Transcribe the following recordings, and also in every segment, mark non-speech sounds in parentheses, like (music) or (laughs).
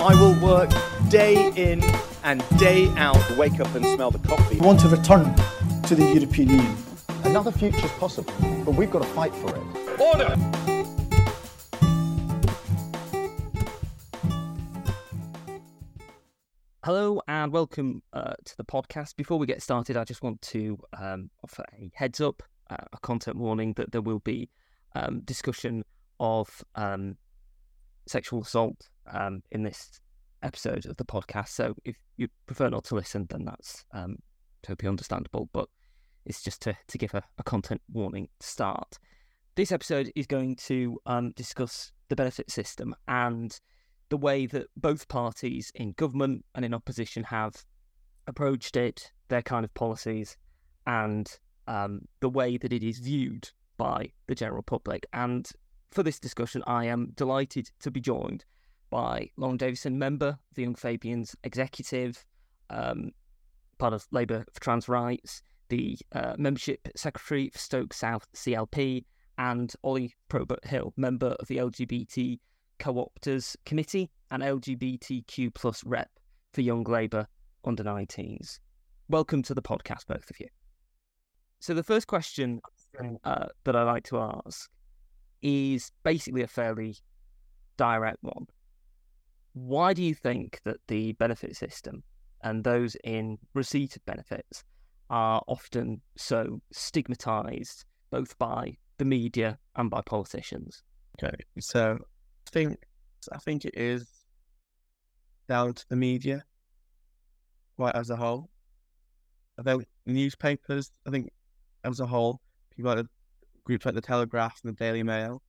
I will work day in and day out. Wake up and smell the coffee. We want to return to the European Union. Another future is possible, but we've got to fight for it. Order! Hello and welcome uh, to the podcast. Before we get started, I just want to um, offer a heads up, uh, a content warning that there will be um, discussion of um, sexual assault um, in this episode of the podcast. So if you prefer not to listen, then that's um, totally understandable. But it's just to, to give a, a content warning start. This episode is going to um, discuss the benefit system and the way that both parties in government and in opposition have approached it, their kind of policies, and um, the way that it is viewed by the general public. And for this discussion, I am delighted to be joined by Lauren Davison, member of the Young Fabians executive, um, part of Labour for Trans Rights, the uh, membership secretary for Stoke South CLP, and Ollie Probert Hill, member of the LGBT Co-opters Committee and LGBTQ plus rep for Young Labour under 19s. Welcome to the podcast, both of you. So the first question uh, that I like to ask is basically a fairly direct one. Why do you think that the benefit system and those in receipt of benefits are often so stigmatized both by the media and by politicians? Okay, so I think I think it is down to the media, quite as a whole. I think newspapers, I think as a whole, people like the groups like the Telegraph and the Daily Mail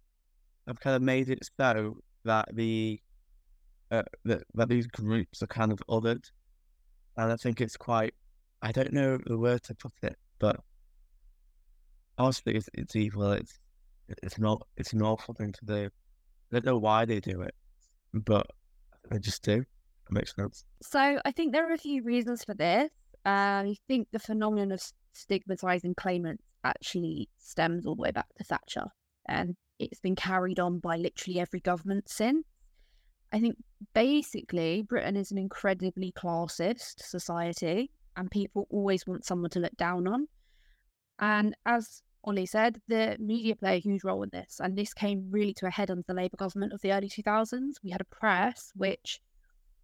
have kind of made it so that the uh, that, that these groups are kind of othered, and I think it's quite I don't know the word to put it, but honestly, it's, it's evil. It's it's not it's an awful thing to do. I don't know why they do it, but they just do. It makes sense. So I think there are a few reasons for this. I think the phenomenon of stigmatizing claimants actually stems all the way back to Thatcher, and it's been carried on by literally every government since. I think basically Britain is an incredibly classist society, and people always want someone to look down on. And as Ollie said, the media play a huge role in this, and this came really to a head under the Labour government of the early 2000s. We had a press which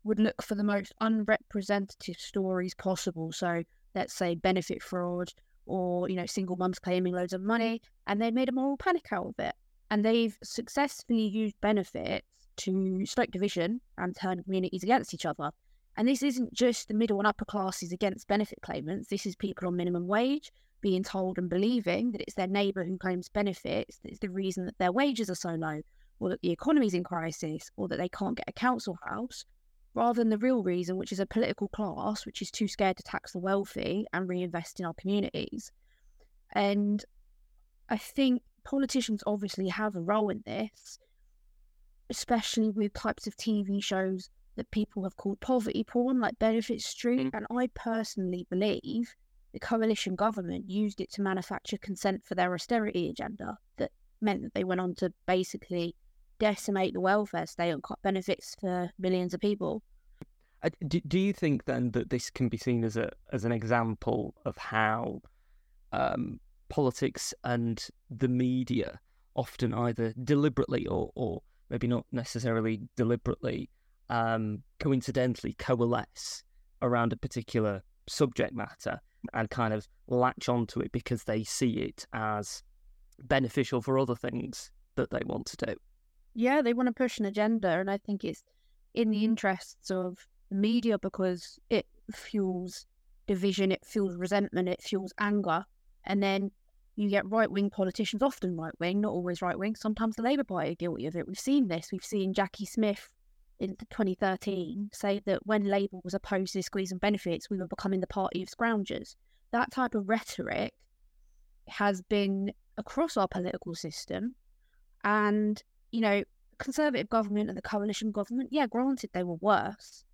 would look for the most unrepresentative stories possible. So, let's say benefit fraud or you know single mums claiming loads of money, and they made a moral panic out of it. And they've successfully used benefits to stoke division and turn communities against each other. And this isn't just the middle and upper classes against benefit claimants. This is people on minimum wage being told and believing that it's their neighbour who claims benefits that is the reason that their wages are so low, or that the economy's in crisis, or that they can't get a council house, rather than the real reason, which is a political class which is too scared to tax the wealthy and reinvest in our communities. And I think politicians obviously have a role in this, especially with types of TV shows that people have called poverty porn, like Benefit Street. And I personally believe the coalition government used it to manufacture consent for their austerity agenda that meant that they went on to basically decimate the welfare state and cut benefits for millions of people. Uh, do, do you think then that this can be seen as a as an example of how um, politics and the media often either deliberately or, or maybe not necessarily deliberately um, coincidentally coalesce around a particular subject matter and kind of latch onto it because they see it as beneficial for other things that they want to do. Yeah, they want to push an agenda, and I think it's in the interests of the media because it fuels division, it fuels resentment, it fuels anger, and then you get right wing politicians, often right wing, not always right wing. Sometimes the Labour Party are guilty of it. We've seen this. We've seen Jackie Smith in 2013 say that when Labour was opposed to squeezing benefits, we were becoming the party of scroungers. That type of rhetoric has been across our political system. And, you know, Conservative government and the coalition government, yeah, granted, they were worse.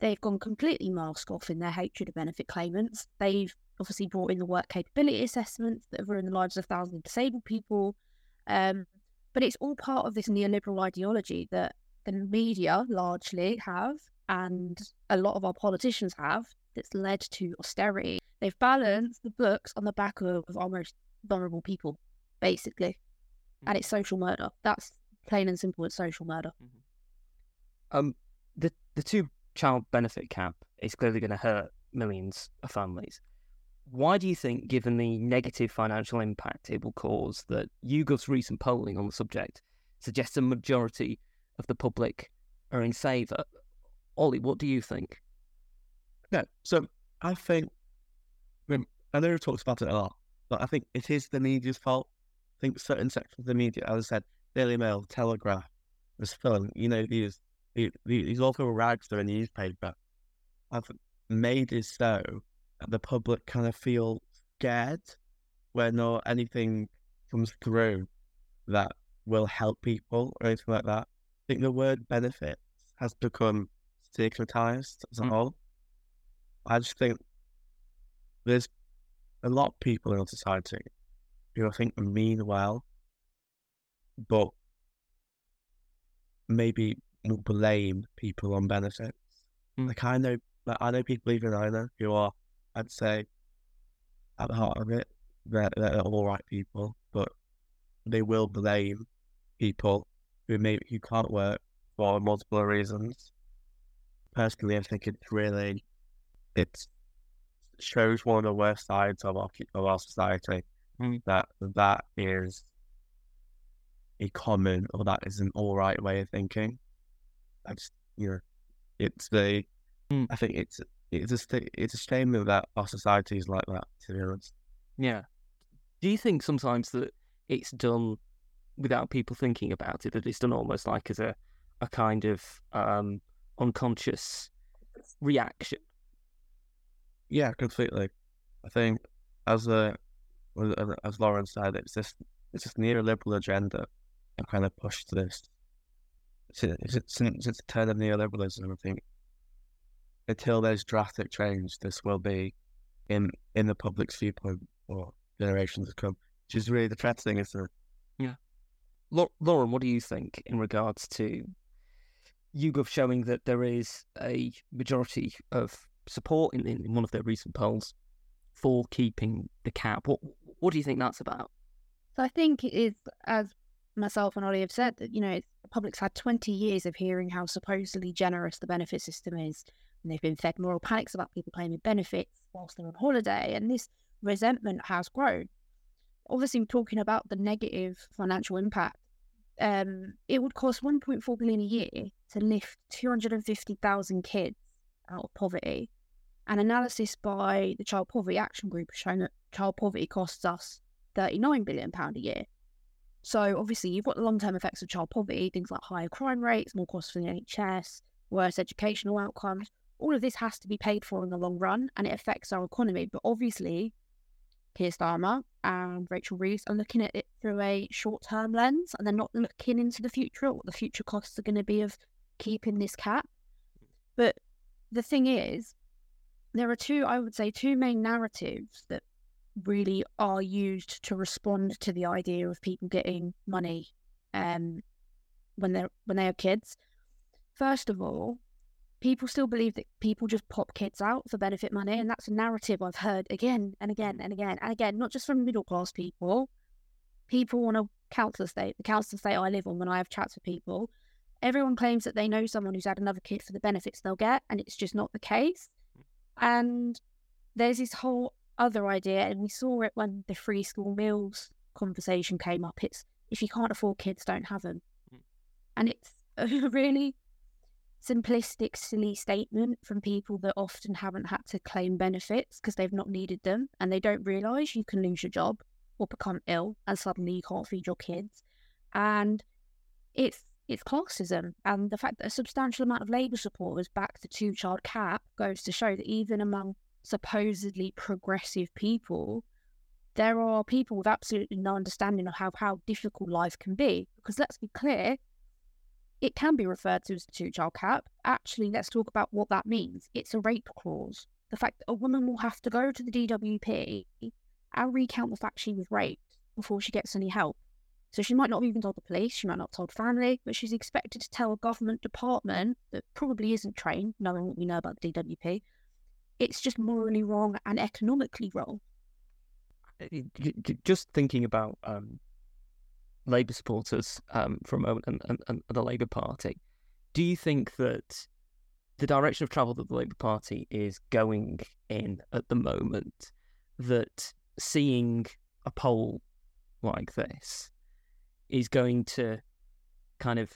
They've gone completely mask off in their hatred of benefit claimants. They've obviously brought in the work capability assessments that have ruined the lives of thousands of disabled people. Um, but it's all part of this neoliberal ideology that the media largely have, and a lot of our politicians have, that's led to austerity. They've balanced the books on the back of our most vulnerable people, basically. And it's social murder. That's plain and simple. It's social murder. Um, the the two child benefit cap is clearly going to hurt millions of families. Why do you think, given the negative financial impact it will cause, that YouGov's recent polling on the subject suggests a majority of the public are in favour? Ollie, what do you think? Yeah, so I think, I, mean, we've talked about it a lot, but I think it is the media's fault. I think certain sections of the media, as I said, Daily Mail, Telegraph, was filling, you know, these these, these awful rags that are in the newspaper have made it so that the public kind of feel scared when or anything comes through that will help people or anything like that. I think the word benefits has become stigmatized as a Mm. whole. I just think there's a lot of people in our society who I think mean well, but maybe will blame people on benefits. Mm. Like I know, like I know people even I know who are, I'd say, at the heart of it, they're, they're all right people, but they will blame people who maybe who can't work for multiple reasons. Personally, I think it's really, it shows one of the worst sides of our of our society. Mm. That that is a common or that is an all right way of thinking. That's you know, it's the. Mm. I think it's it's a sta- it's a shame that our society is like that. To be honest, Yeah. Do you think sometimes that it's done without people thinking about it, that it's done almost like as a, a kind of um, unconscious reaction? yeah, completely. I think as a as- Lauren said, it's this it's this neoliberal agenda that kind of pushed this. Since since it's the turn of neoliberalism, I think until there's drastic change, this will be in in the public's viewpoint for generations to come. Which is really depressing, isn't it? Lau- Lauren, what do you think in regards to YouGov showing that there is a majority of support in, in one of their recent polls for keeping the cap? What what do you think that's about? So I think it is, as myself and Ollie have said, that you know the public's had twenty years of hearing how supposedly generous the benefit system is, and they've been fed moral panics about people claiming benefits whilst they're on holiday, and this resentment has grown. Obviously, talking about the negative financial impact. Um, it would cost 1.4 billion a year to lift 250,000 kids out of poverty. An analysis by the Child Poverty Action Group has shown that child poverty costs us 39 billion pound a year. So obviously you've got the long-term effects of child poverty, things like higher crime rates, more costs for the NHS, worse educational outcomes. All of this has to be paid for in the long run, and it affects our economy. But obviously, Keir Starmer and Rachel Reeves are looking at it through a short-term lens, and they're not looking into the future, or what the future costs are going to be of keeping this cap. But the thing is, there are two, I would say, two main narratives that really are used to respond to the idea of people getting money um when they're when they are kids. First of all, people still believe that people just pop kids out for benefit money, and that's a narrative I've heard again and again and again and again, not just from middle class people, people on a council estate, the council estate I live on when I have chats with people. Everyone claims that they know someone who's had another kid for the benefits they'll get, and it's just not the case. And there's this whole other idea, and we saw it when the free school meals conversation came up. It's if you can't afford kids, don't have them. Mm. And it's (laughs) a really simplistic, silly statement from people that often haven't had to claim benefits because they've not needed them and they don't realise you can lose your job or become ill and suddenly you can't feed your kids. And it's it's classism and the fact that a substantial amount of Labour support supporters back the two child cap goes to show that even among supposedly progressive people, there are people with absolutely no understanding of how, how difficult life can be. Because let's be clear, it can be referred to as the two child cap. Actually, let's talk about what that means. It's a rape clause. The fact that a woman will have to go to the DWP and recount the fact she was raped before she gets any help. So she might not have even told the police, she might not have told family, but she's expected to tell a government department that probably isn't trained, knowing what we know about the DWP. It's just morally wrong and economically wrong. Just thinking about um, Labour supporters um, for a moment and, and, and the Labour Party, do you think that the direction of travel that the Labour Party is going in at the moment, that seeing a poll like this is going to kind of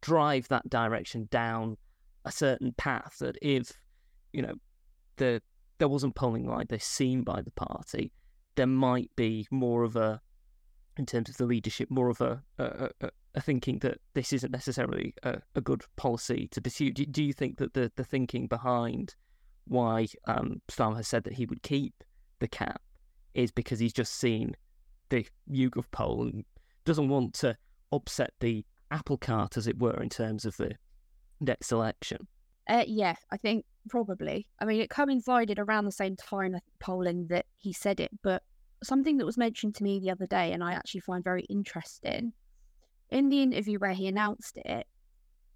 drive that direction down a certain path that if you know the there wasn't polling like this seen by the party there might be more of a in terms of the leadership more of a a, a, a thinking that this isn't necessarily a, good policy to pursue do, do, you think that the the thinking behind why um, Starmer has said that he would keep the cap is because he's just seen the YouGov poll and doesn't want to upset the apple cart, as it were, in terms of the next election. Uh, yeah, I think probably. I mean, it coincided around the same time polling, that he said it, but something that was mentioned to me the other day, and I actually find very interesting, in the interview where he announced it,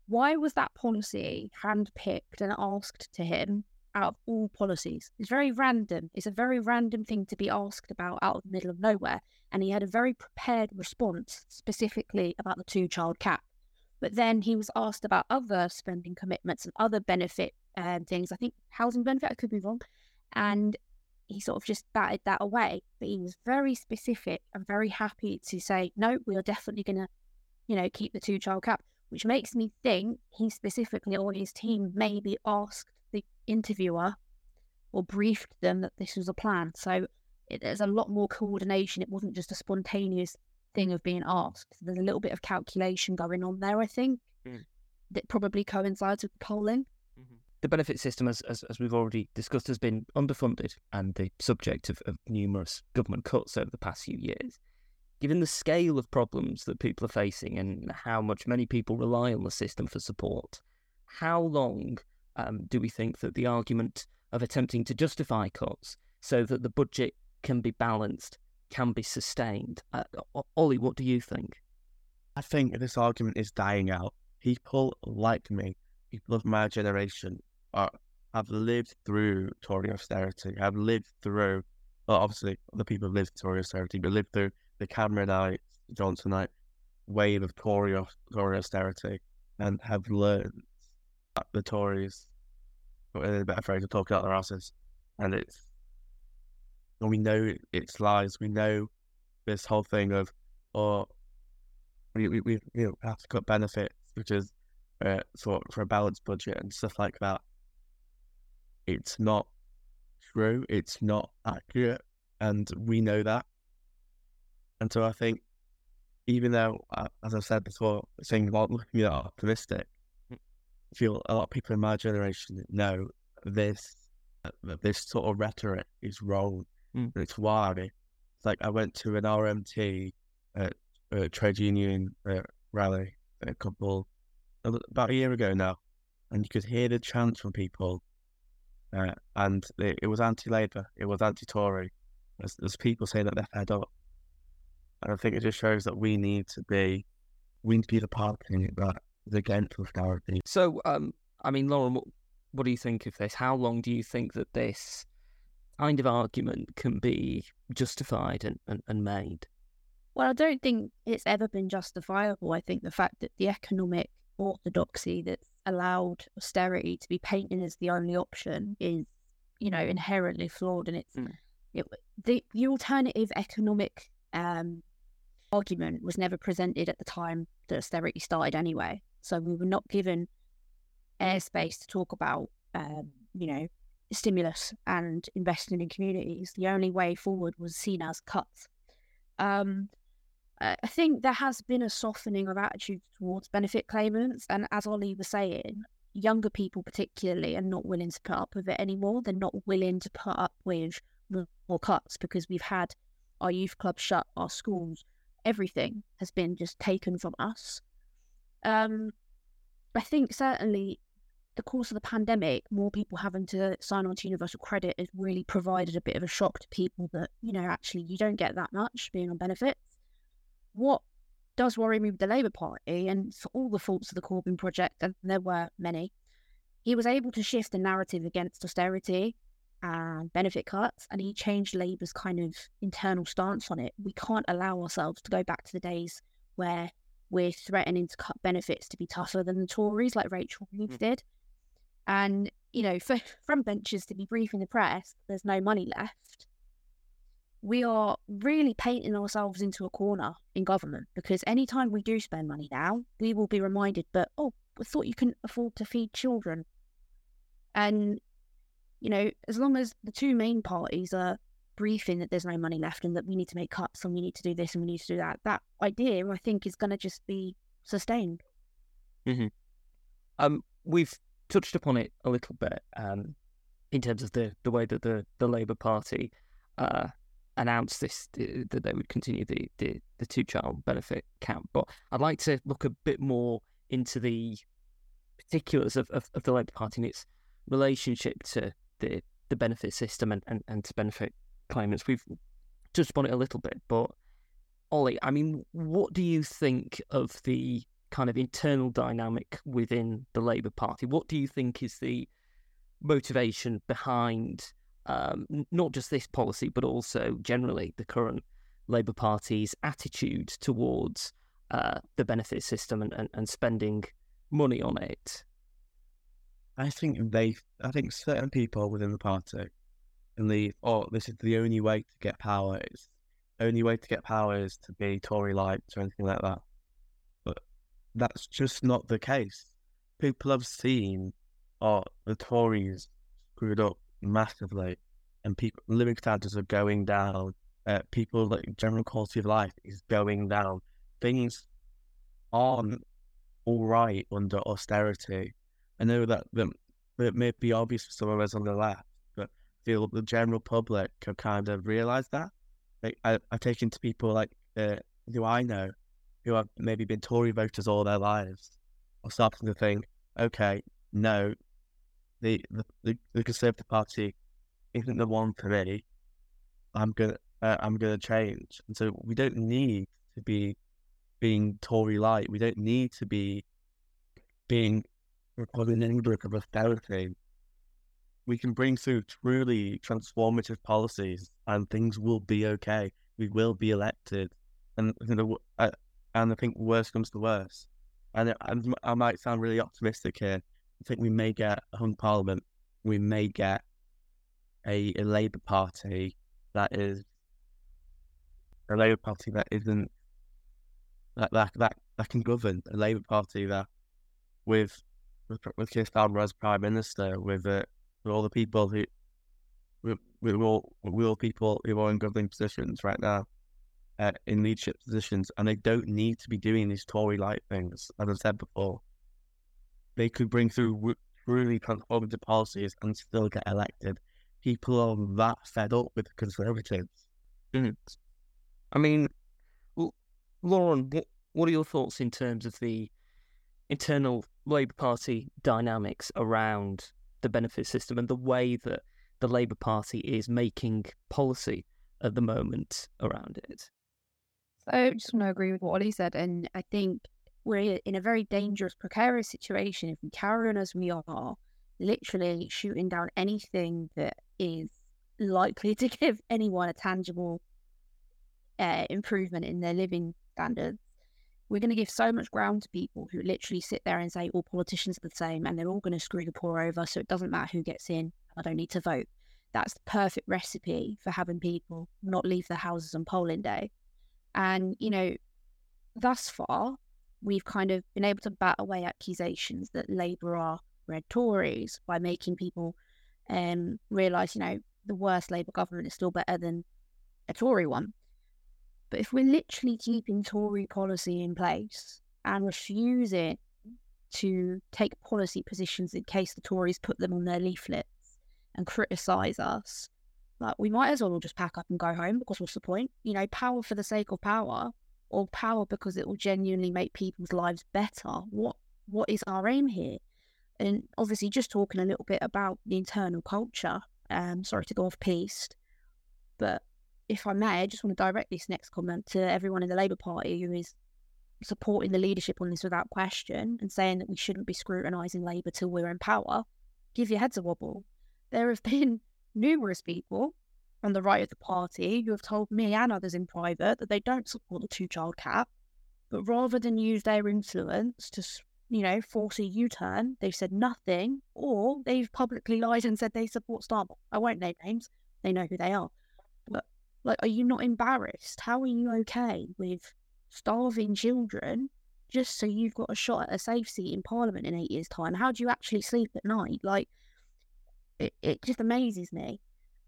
why was that policy handpicked and asked to him out of all policies. It's very random. It's a very random thing to be asked about out of the middle of nowhere. And he had a very prepared response specifically about the two child cap. But then he was asked about other spending commitments and other benefit um, things. I think housing benefit, I could be wrong. And he sort of just batted that away. But he was very specific and very happy to say, no, we are definitely going to, you know, keep the two child cap, which makes me think he specifically or his team maybe asked the interviewer or briefed them that this was a plan. So it, there's a lot more coordination. It wasn't just a spontaneous thing of being asked. There's a little bit of calculation going on there, I think, mm. that probably coincides with the polling. The benefit system, as, as, as, we've already discussed, has been underfunded and the subject of, of numerous government cuts over the past few years. Given the scale of problems that people are facing and how much many people rely on the system for support, how long um, do we think that the argument of attempting to justify cuts so that the budget can be balanced can be sustained? Uh, Ollie, what do you think? I think this argument is dying out. People like me, people of my generation, are, have lived through Tory austerity, have lived through, well, obviously, the people have lived through Tory austerity, but lived through the Cameronite, Johnsonite wave of Tory, Tory austerity and have learned that the Tories, a better phrase, to talk out their asses, and it's and we know it's lies. We know this whole thing of, oh, we we, we have to cut benefits, which is uh, for for a balanced budget and stuff like that. It's not true. It's not accurate, and we know that. And so I think, even though, uh, as I said before, saying about looking at optimistic, feel a lot of people in my generation know this uh, this sort of rhetoric is wrong. Mm. It's why it's like I went to an RMT at a trade union uh, rally a couple about a year ago now, and you could hear the chants from people, uh, and it, it, was anti-Labour, it was anti-Tory. There's, there's people saying that they're fed up, and I think it just shows that we need to be, we need to be the party that is against austerity. So, um, I mean, Lauren, what, what do you think of this? How long do you think that this kind of argument can be justified and, and, and made? Well, I don't think it's ever been justifiable. I think the fact that the economic orthodoxy that's allowed austerity to be painted as the only option is, you know, inherently flawed. And it's mm. it, the the alternative economic um, argument was never presented at the time that austerity started anyway. So we were not given airspace to talk about, um, you know, stimulus and investing in communities. The only way forward was seen as cuts. Um, I think there has been a softening of attitudes towards benefit claimants, and as Ollie was saying, younger people particularly are not willing to put up with it anymore. They're not willing to put up with more cuts because we've had our youth clubs shut, our schools, everything has been just taken from us. Um, I think certainly the course of the pandemic, more people having to sign on to universal credit has really provided a bit of a shock to people that, you know, actually you don't get that much being on benefits. What does worry me with the Labour Party, and for all the faults of the Corbyn project, and there were many, he was able to shift the narrative against austerity and benefit cuts, and he changed Labour's kind of internal stance on it. We can't allow ourselves to go back to the days where we're threatening to cut benefits to be tougher than the Tories, like Rachel Reeves Mm. did. And, you know, (laughs) for front benchers to be briefing the press, there's no money left. We are really painting ourselves into a corner in government because anytime we do spend money now, we will be reminded, but oh, we thought you couldn't afford to feed children. And, you know, as long as the two main parties are briefing that there's no money left and that we need to make cuts and we need to do this and we need to do that, that idea, I think, is going to just be sustained. Um, we've touched upon it a little bit um, in terms of the, the way that the, the Labour Party uh, announced this that they would continue the, the, the two child benefit cap. But I'd like to look a bit more into the particulars of, of, of the Labour Party and its relationship to the, the benefit system and, and, and to benefit claimants. We've touched upon it a little bit, but Ollie, I mean, what do you think of the kind of internal dynamic within the Labour Party? What do you think is the motivation behind um, not just this policy, but also generally the current Labour Party's attitude towards uh, the benefit system and, and, and spending money on it? I think they, I think certain people within the party believe, oh, this is the only way to get power. It's only way to get power is to be Tory light or anything like that. But that's just not the case. People have seen, oh, the Tories screwed up massively, and people living standards are going down. Uh, people like general quality of life is going down. Things aren't all right under austerity. I know that that, that may be obvious for some of us on the left, but feel the general public can kind of realize that. Like I, I've taken to people like uh, who I know who have maybe been Tory voters all their lives, or starting to think, okay, no, the the, the, Conservative Party isn't the one for me. I'm gonna uh, I'm gonna change, and so we don't need to be being Tory light. We don't need to be being Republican enemy of austerity. We can bring through truly transformative policies, and things will be okay. We will be elected, and you know, uh, and I think worst comes to worst. And I, I might sound really optimistic here. I think we may get a hung parliament. We may get a, a Labour Party that is a Labour Party that isn't that that that, that can govern. A Labour Party that with with, with Keir Starmer as Prime Minister, with uh, with all the people who with, with all with all people who are in governing positions right now, uh, in leadership positions, and they don't need to be doing these Tory-like things. As I said before, they could bring through really truly transformative policies and still get elected. People are that fed up with the Conservatives. I mean, well, Lauren, what, what are your thoughts in terms of the internal Labour Party dynamics around the benefit system and the way that the Labour Party is making policy at the moment around it? So I just want to agree with what Ollie said. And I think we're in a very dangerous, precarious situation if we carry on as we are, literally shooting down anything that is likely to (laughs) give anyone a tangible uh, improvement in their living standards. We're going to give so much ground to people who literally sit there and say all politicians are the same and they're all going to screw the poor over. So it doesn't matter who gets in. I don't need to vote. That's the perfect recipe for having people not leave their houses on polling day. And, you know, thus far, we've kind of been able to bat away accusations that Labour are red Tories by making people um, realise, you know, the worst Labour government is still better than a Tory one. But if we're literally keeping Tory policy in place and refusing to take policy positions in case the Tories put them on their leaflets and criticise us, like we might as well just pack up and go home because what's the point? You know, power for the sake of power or power because it will genuinely make people's lives better. What what is our aim here? And obviously just talking a little bit about the internal culture. Um sorry to go off piste, but if I may, I just want to direct this next comment to everyone in the Labour Party who is supporting the leadership on this without question and saying that we shouldn't be scrutinising Labour till we're in power, give your heads a wobble. There have (laughs) been numerous people on the right of the party who have told me and others in private that they don't support the two child cap, but rather than use their influence to, you know, force a U turn, they've said nothing or they've publicly lied and said they support Starmer. I won't name names, they know who they are. But, like, are you not embarrassed? How are you okay with starving children just so you've got a shot at a safe seat in Parliament in eight years' time? How do you actually sleep at night? Like, it, it just amazes me.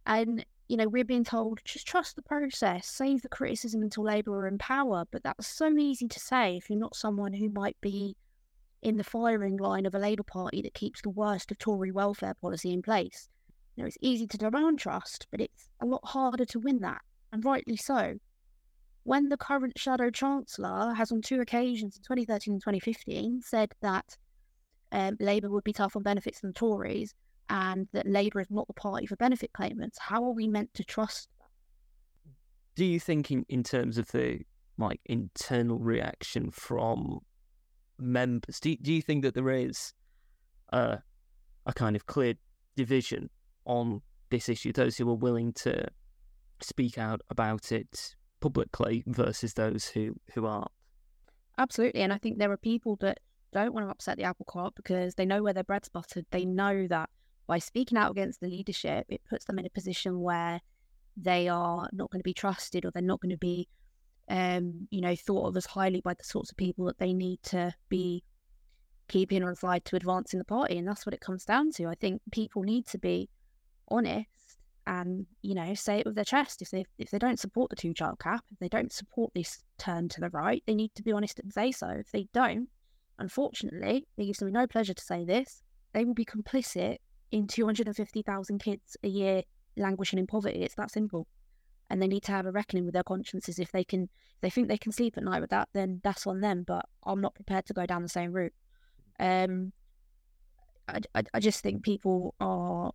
And you know, we're being told just trust the process, save the criticism until Labour are in power. But that's so easy to say if you're not someone who might be in the firing line of a Labour Party that keeps the worst of Tory welfare policy in place. You know, it's easy to demand trust, but it's a lot harder to win that, and rightly so. When the current Shadow Chancellor has on two occasions in 2013 and 2015 said that um, Labour would be tough on benefits than Tories, and that Labour is not the party for benefit claimants. How are we meant to trust that? Do you think, in, in terms of the like internal reaction from members, do, do you think that there is a, a kind of clear division on this issue? Those who are willing to speak out about it publicly versus those who, who aren't? Absolutely. And I think there are people that don't want to upset the apple cart because they know where their bread's buttered. They know that by speaking out against the leadership, it puts them in a position where they are not going to be trusted or they're not going to be, um, you know, thought of as highly by the sorts of people that they need to be keeping on side to advancing the party. And that's what it comes down to. I think people need to be honest and, you know, say it with their chest. If they if they don't support the two child cap, if they don't support this turn to the right, they need to be honest and say so. If they don't, unfortunately, it gives me no pleasure to say this, they will be complicit in 250,000 kids a year languishing in poverty. It's that simple. And they need to have a reckoning with their consciences. If they can, if they think they can sleep at night with that, then that's on them. But I'm not prepared to go down the same route. Um, I, I, I just think people are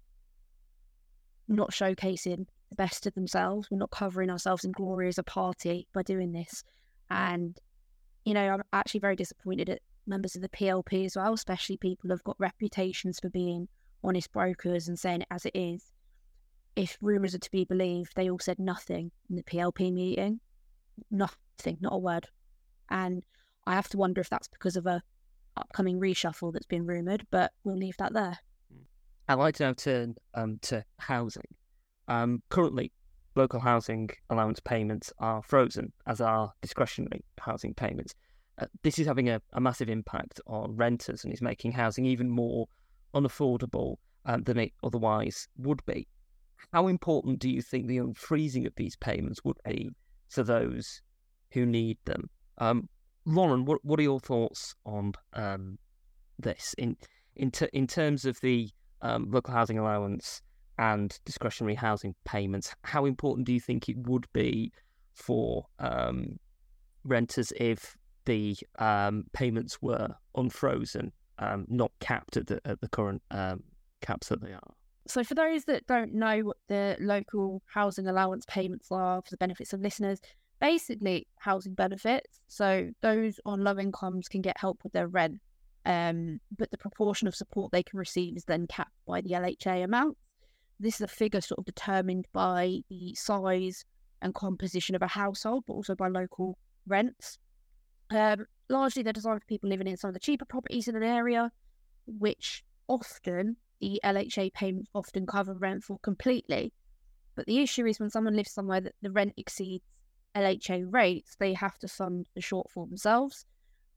not showcasing the best of themselves. We're not covering ourselves in glory as a party by doing this. And, you know, I'm actually very disappointed at members of the PLP as well, especially people who've got reputations for being honest brokers and saying it as it is. If rumours are to be believed, they all said nothing in the PLP meeting. Nothing, not a word. And I have to wonder if that's because of a upcoming reshuffle that's been rumoured, but we'll leave that there. I'd like to now turn um, to housing. Um, currently, local housing allowance payments are frozen, as are discretionary housing payments. Uh, this is having a, a, massive impact on renters and is making housing even more unaffordable um, than it otherwise would be. How important do you think the unfreezing of these payments would be to those who need them? Um, Lauren, what what are your thoughts on um, this in in ter- in terms of the um, local housing allowance and discretionary housing payments? How important do you think it would be for um, renters if the um, payments were unfrozen um, not capped at the, at the current um, caps that they are. So, for those that don't know what the local housing allowance payments are for the benefits of listeners, basically housing benefits. So, those on low incomes can get help with their rent, um, but the proportion of support they can receive is then capped by the LHA amount. This is a figure sort of determined by the size and composition of a household, but also by local rents. Um, largely, they're designed for people living in some of the cheaper properties in an area, which often the LHA payments often cover rent for completely. But the issue is when someone lives somewhere that the rent exceeds LHA rates, they have to fund the shortfall themselves.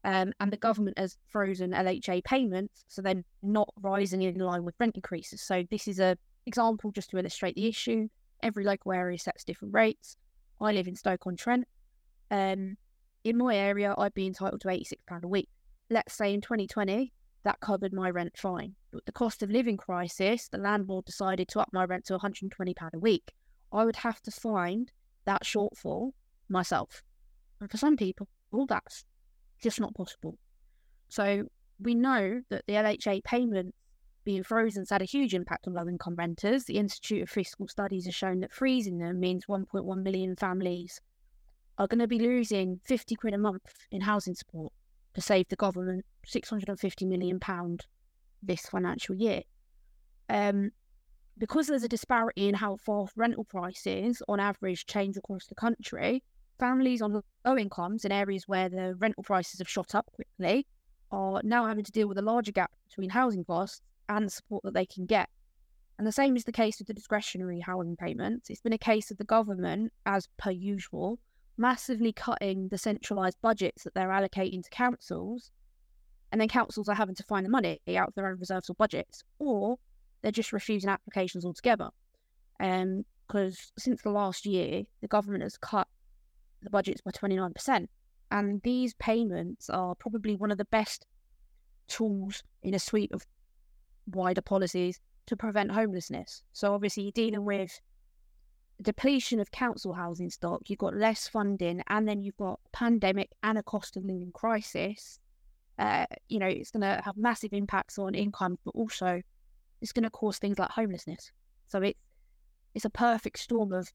Um, and the government has frozen LHA payments, so they're not rising in line with rent increases. So this is a example just to illustrate the issue. Every local area sets different rates. I live in Stoke on Trent. Um, in my area, I'd be entitled to £86 a week. Let's say in 2020, that covered my rent fine. But the cost of living crisis, the landlord decided to up my rent to £120 a week. I would have to find that shortfall myself. And for some people, well, that's just not possible. So we know that the LHA payments being frozen has had a huge impact on low income renters. The Institute of Fiscal Studies has shown that freezing them means 1.1 million families are going to be losing 50 quid a month in housing support to save the government 650 million pound this financial year. Um, because there's a disparity in how fast rental prices on average change across the country, families on low incomes in areas where the rental prices have shot up quickly are now having to deal with a larger gap between housing costs and the support that they can get. And the same is the case with the discretionary housing payments. It's been a case of the government, as per usual, massively cutting the centralised budgets that they're allocating to councils. And then councils are having to find the money out of their own reserves or budgets, or they're just refusing applications altogether. And because um, since the last year, the government has cut the budgets by 29%. And these payments are probably one of the best tools in a suite of wider policies to prevent homelessness. So obviously you're dealing with depletion of council housing stock, you've got less funding, and then you've got pandemic and a cost of living crisis. Uh, you know, it's going to have massive impacts on income, but also it's going to cause things like homelessness. So it's it's a perfect storm of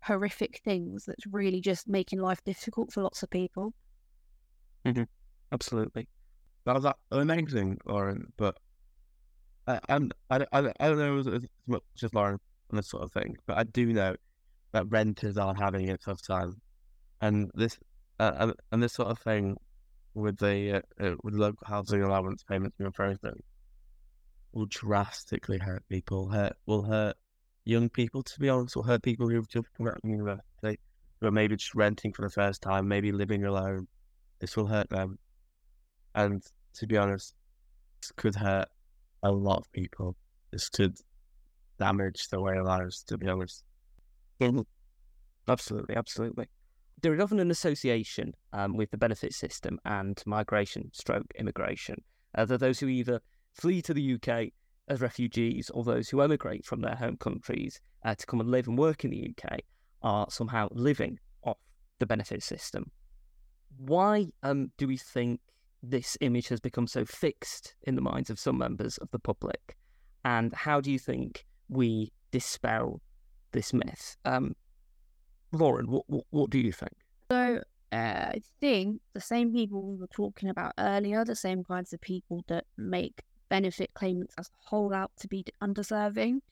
horrific things that's really just making life difficult for lots of people. Mm-hmm. Absolutely. That was amazing, Lauren. But I, I'm, I, I, I don't know as much as Lauren this sort of thing, but I do know that renters are having a tough time, and this uh, and this sort of thing with the uh, uh, with local housing allowance payments being frozen will drastically hurt people. Hurt will hurt young people. To be honest, will hurt people who've just come out of university, who are maybe just renting for the first time, maybe living alone. This will hurt them, and to be honest, this could hurt a lot of people. This could damage the way of lives. To be honest. Mm-hmm. Absolutely, absolutely. There is often an association um, with the benefit system and migration stroke immigration. Uh, those who either flee to the UK as refugees or those who emigrate from their home countries uh, to come and live and work in the UK are somehow living off the benefit system. Why um, do we think this image has become so fixed in the minds of some members of the public? And how do you think we dispel this myth? Um, Lauren, what, what, what do you think? So uh, I think the same people we were talking about earlier, the same kinds of people that make benefit claimants as a whole out to be undeserving.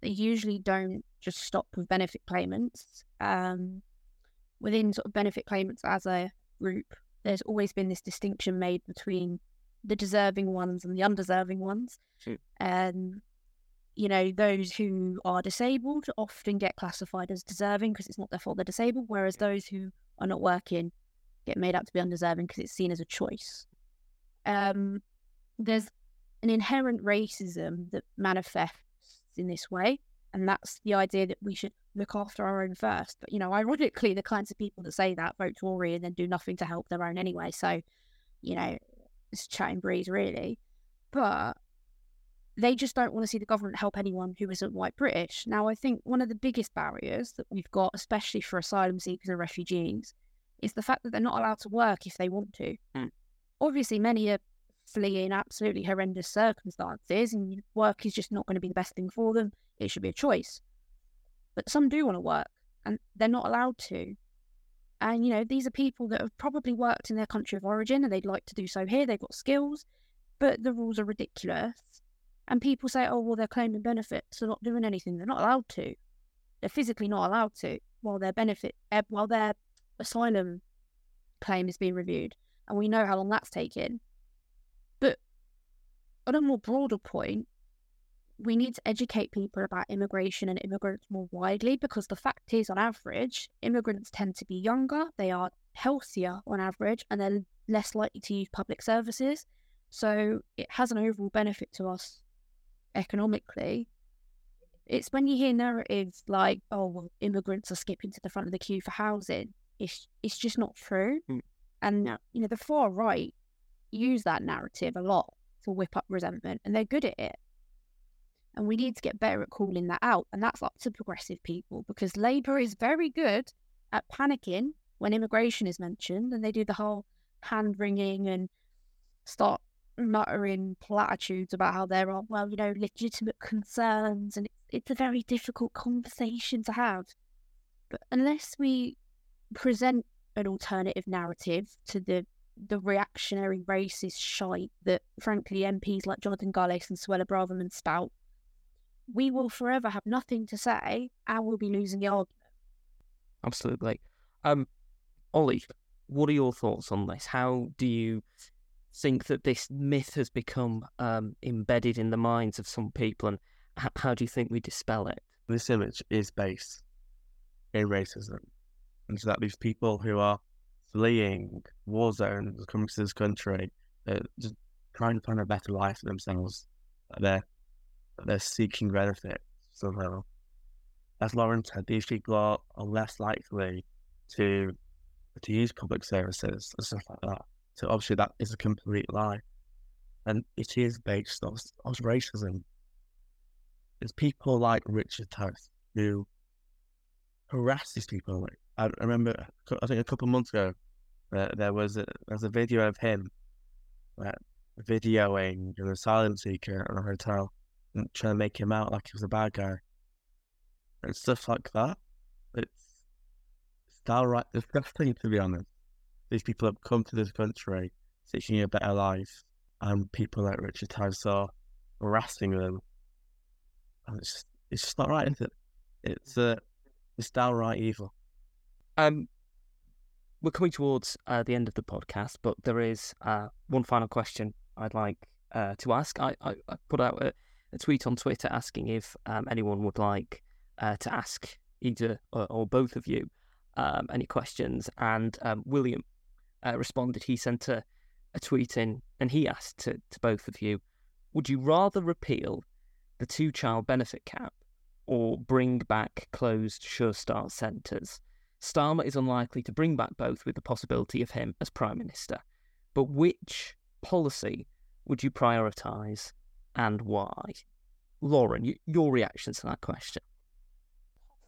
They usually don't just stop with benefit claimants. Um, within sort of benefit claimants as a group, there's always been this distinction made between the deserving ones and the undeserving ones. And um, you know, those who are disabled often get classified as deserving because it's not their fault they're disabled, whereas those who are not working get made out to be undeserving because it's seen as a choice. Um, there's an inherent racism that manifests in this way. And that's the idea that we should look after our own first. But, you know, ironically, the kinds of people that say that vote Tory and then do nothing to help their own anyway. So, you know, it's chatting breeze, really. But they just don't want to see the government help anyone who isn't white British. Now, I think one of the biggest barriers that we've got, especially for asylum seekers and refugees, is the fact that they're not allowed to work if they want to. Mm. Obviously, many are fleeing absolutely horrendous circumstances, and work is just not going to be the best thing for them. It should be a choice. But some do want to work, and they're not allowed to. And, you know, these are people that have probably worked in their country of origin and they'd like to do so here. They've got skills, but the rules are ridiculous. And people say, oh, well, they're claiming benefits. They're not doing anything. They're not allowed to. They're physically not allowed to while their benefit, eh, while their asylum claim is being reviewed. And we know how long that's taken. But on a more broader point, we need to educate people about immigration and immigrants more widely because the fact is, on average, immigrants tend to be younger, they are healthier on average, and they're less likely to use public services. So it has an overall benefit to us economically. It's when you hear narratives like, "Oh, well, immigrants are skipping to the front of the queue for housing." It's it's just not true, mm. and you know the far right use that narrative a lot to whip up resentment, and they're good at it. And we need to get better at calling that out. And that's up to progressive people because Labour is very good at panicking when immigration is mentioned and they do the whole hand wringing and start muttering platitudes about how there are, well, you know, legitimate concerns. And it's, a very difficult conversation to have. But unless we present an alternative narrative to the the reactionary racist shite that, frankly, MPs like Jonathan Gullis and Suella Braverman spout, we will forever have nothing to say and we'll be losing the argument. Absolutely. Um, Ollie, what are your thoughts on this? How do you think that this myth has become um, embedded in the minds of some people, and how do you think we dispel it? This image is based in racism, and so that these people who are fleeing war zones, coming to this country, just trying to find a better life for themselves. They're they're seeking benefit somehow. As Lauren said, these people are, are less likely to to use public services and stuff like that. So obviously that is a complete lie. And it is based on, on racism. It's people like Richard Toth who harass these people. I remember, I think a couple of months ago, uh, there was a, there was a video of him uh, videoing an asylum seeker in a hotel and trying to make him out like he was a bad guy and stuff like that. It's it's downright disgusting, to be honest. These people have come to this country seeking a better life, and people like Richard are harassing them. And it's just, it's just not right, is it? It's uh, it's downright evil. Um, we're coming towards uh, the end of the podcast, but there is uh, one final question I'd like uh, to ask. I, I, I put out a, a tweet on Twitter asking if um, anyone would like uh, to ask either or, or both of you um, any questions, and um, William uh, responded. He sent a, a tweet in, and he asked to, to both of you: Would you rather repeal the two-child benefit cap or bring back closed Sure Start centres? Starmer is unlikely to bring back both with the possibility of him as Prime Minister. But which policy would you prioritise and why? Lauren, your reaction to that question.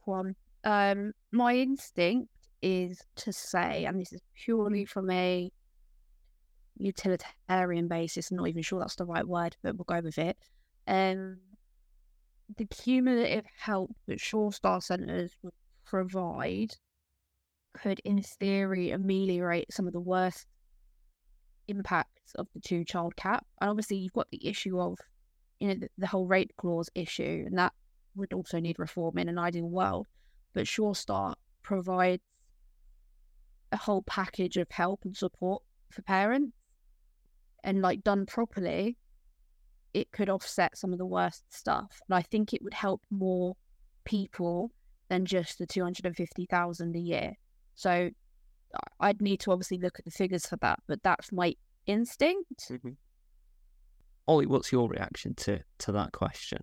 One, um, my instinct is to say, and this is purely from a utilitarian basis, I'm not even sure that's the right word, but we'll go with it. Um, the cumulative help that Sure Start Centres would provide could, in theory, ameliorate some of the worst impacts of the two child cap. And obviously, you've got the issue of, you know, the, the whole rape clause issue, and that would also need reform in an ideal world. But Sure Start provides a whole package of help and support for parents. And like done properly, it could offset some of the worst stuff. And I think it would help more people than just the 250,000 a year. So I- I'd need to obviously look at the figures for that, but that's my instinct. Mm-hmm. Ollie, what's your reaction to, to that question?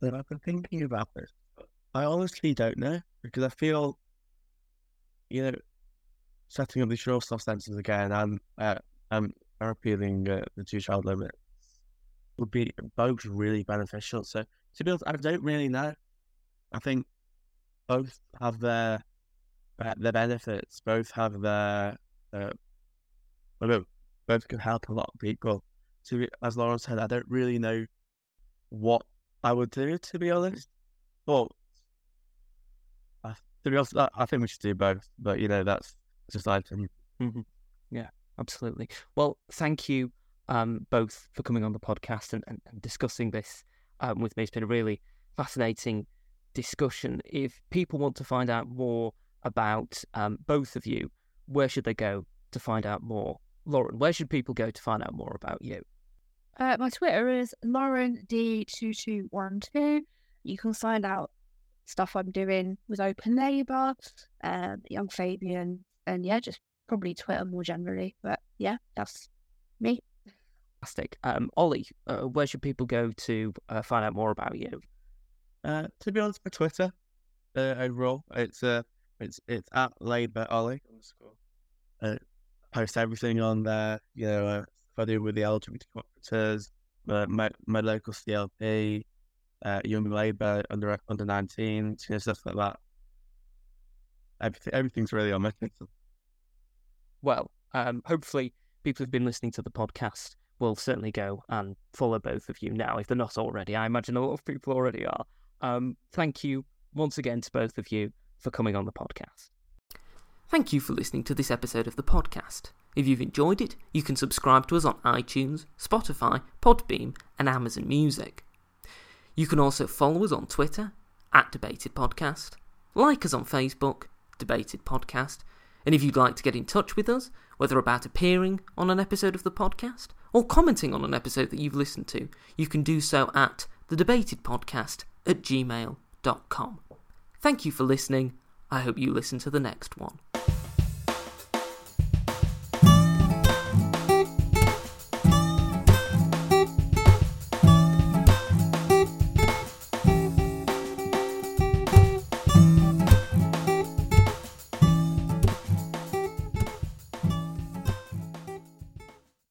that I've been thinking about this. I honestly don't know because I feel, you know, setting up the Sure Start centres again and uh, um, repealing uh, the two child limit would be both really beneficial. So to be honest, I don't really know. I think both have their uh, their benefits. Both have their uh, well, both can help a lot of people. To be, as Lauren said, I don't really know what I would do to be honest. But uh, to be honest, I think we should do both. But you know, that's just my opinion. Absolutely. Well, thank you um, both for coming on the podcast and, and, and discussing this um, with me. It's been a really fascinating discussion. If people want to find out more about um, both of you, where should they go to find out more? Lauren, where should people go to find out more about you? Uh, my Twitter is Lauren D2212. You can find out stuff I'm doing with Open Labour, um, Young Fabian, and yeah, just probably Twitter more generally. But yeah, that's me. Fantastic. Um, Ollie, uh, where should people go to uh, find out more about you? Uh, to be honest, my Twitter uh, overall, it's uh, it's it's at Labour Ollie underscore. Uh, post everything on there. You know, uh, if I do with the LGBT Co-operators, uh, my my local CLP, uh, Young Labour under under 19, you know, stuff like that. Everything, everything's really on my (laughs) Twitter. Well, um, hopefully, people who've been listening to the podcast will certainly go and follow both of you now if they're not already. I imagine a lot of people already are. Um, thank you once again to both of you for coming on the podcast. Thank you for listening to this episode of the podcast. If you've enjoyed it, you can subscribe to us on iTunes, Spotify, Podbean, and Amazon Music. You can also follow us on Twitter, at Debated Podcast, like us on Facebook, Debated Podcast, and if you'd like to get in touch with us, whether about appearing on an episode of the podcast or commenting on an episode that you've listened to, you can do so at thedebatedpodcast at gmail.com. Thank you for listening. I hope you listen to the next one.